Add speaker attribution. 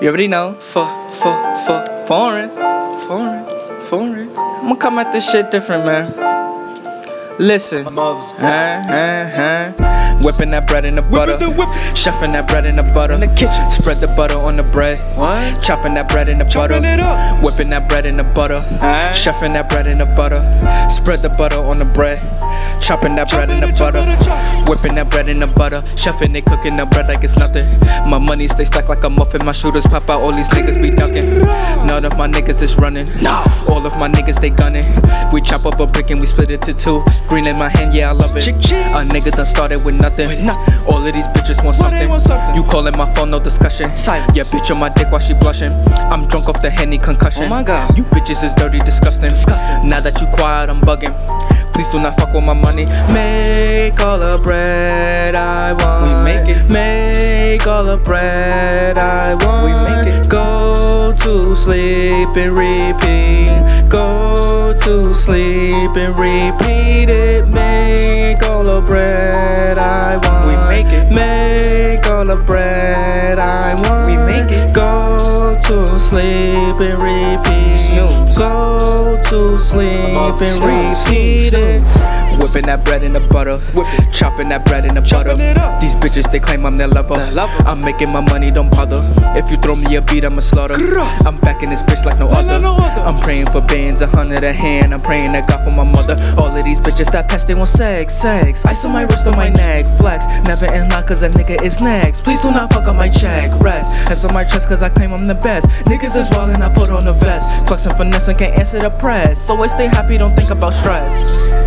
Speaker 1: You already know.
Speaker 2: For, for, for,
Speaker 1: Foreign.
Speaker 2: foreign, foreign.
Speaker 1: I'ma come at this shit different, man. Listen.
Speaker 2: Mobs.
Speaker 1: Huh, huh, huh. Whipping that bread in the butter.
Speaker 2: whip.
Speaker 1: Shuffling that bread in the butter.
Speaker 2: In the kitchen.
Speaker 1: Spread the butter on the bread.
Speaker 2: What?
Speaker 1: Chopping that bread in the
Speaker 2: Chopping
Speaker 1: butter.
Speaker 2: it up.
Speaker 1: Whipping that bread in the butter.
Speaker 2: Aye.
Speaker 1: Shuffling that bread in the butter. Spread the butter on the bread. Chopping that bread in the butter. Whipping that bread in the butter. Shuffling it, cooking the bread like it's nothing. My money stay stuck like a muffin. My shooters pop out. All these niggas be ducking. None of my niggas is running. All of my niggas they gunning. We chop up a brick and we split it to two. Green in my hand, yeah, I love it. A nigga done started with nothing. All of these bitches want something. You calling my phone, no discussion. Yeah, bitch on my dick while she blushing. I'm drunk off the henny concussion.
Speaker 2: Oh my God.
Speaker 1: You bitches is dirty, disgusting.
Speaker 2: Disgusting.
Speaker 1: Now that you quiet, I'm bugging. Please do not fuck with my money. Make all the bread I want.
Speaker 2: We make it.
Speaker 1: Make all the bread I want.
Speaker 2: We make it.
Speaker 1: Go to sleep and repeat. Go to sleep and repeat it. Make all the bread I want.
Speaker 2: We make it.
Speaker 1: Make all the bread I want.
Speaker 2: We make it.
Speaker 1: Go to sleep and repeat. To sleep and repeat it. Whipping that bread in the butter. Chopping that bread in the butter. These bitches, they claim I'm their lover.
Speaker 2: Lover.
Speaker 1: I'm making my money, don't bother. If you throw me a beat, I'ma slaughter. I'm back in this bitch like No, other. Praying for bands, a hundred a hand. I'm praying to God for my mother. All of these bitches that pass, they want sex, sex. Ice on my wrist, on my neck, flex. Never in line, cause a nigga is next. Please do not fuck on my check, rest. Hands on my chest, cause I claim I'm the best. Niggas is wild and I put on a vest. Flexing finesse and can't answer the press. So I stay happy, don't think about stress.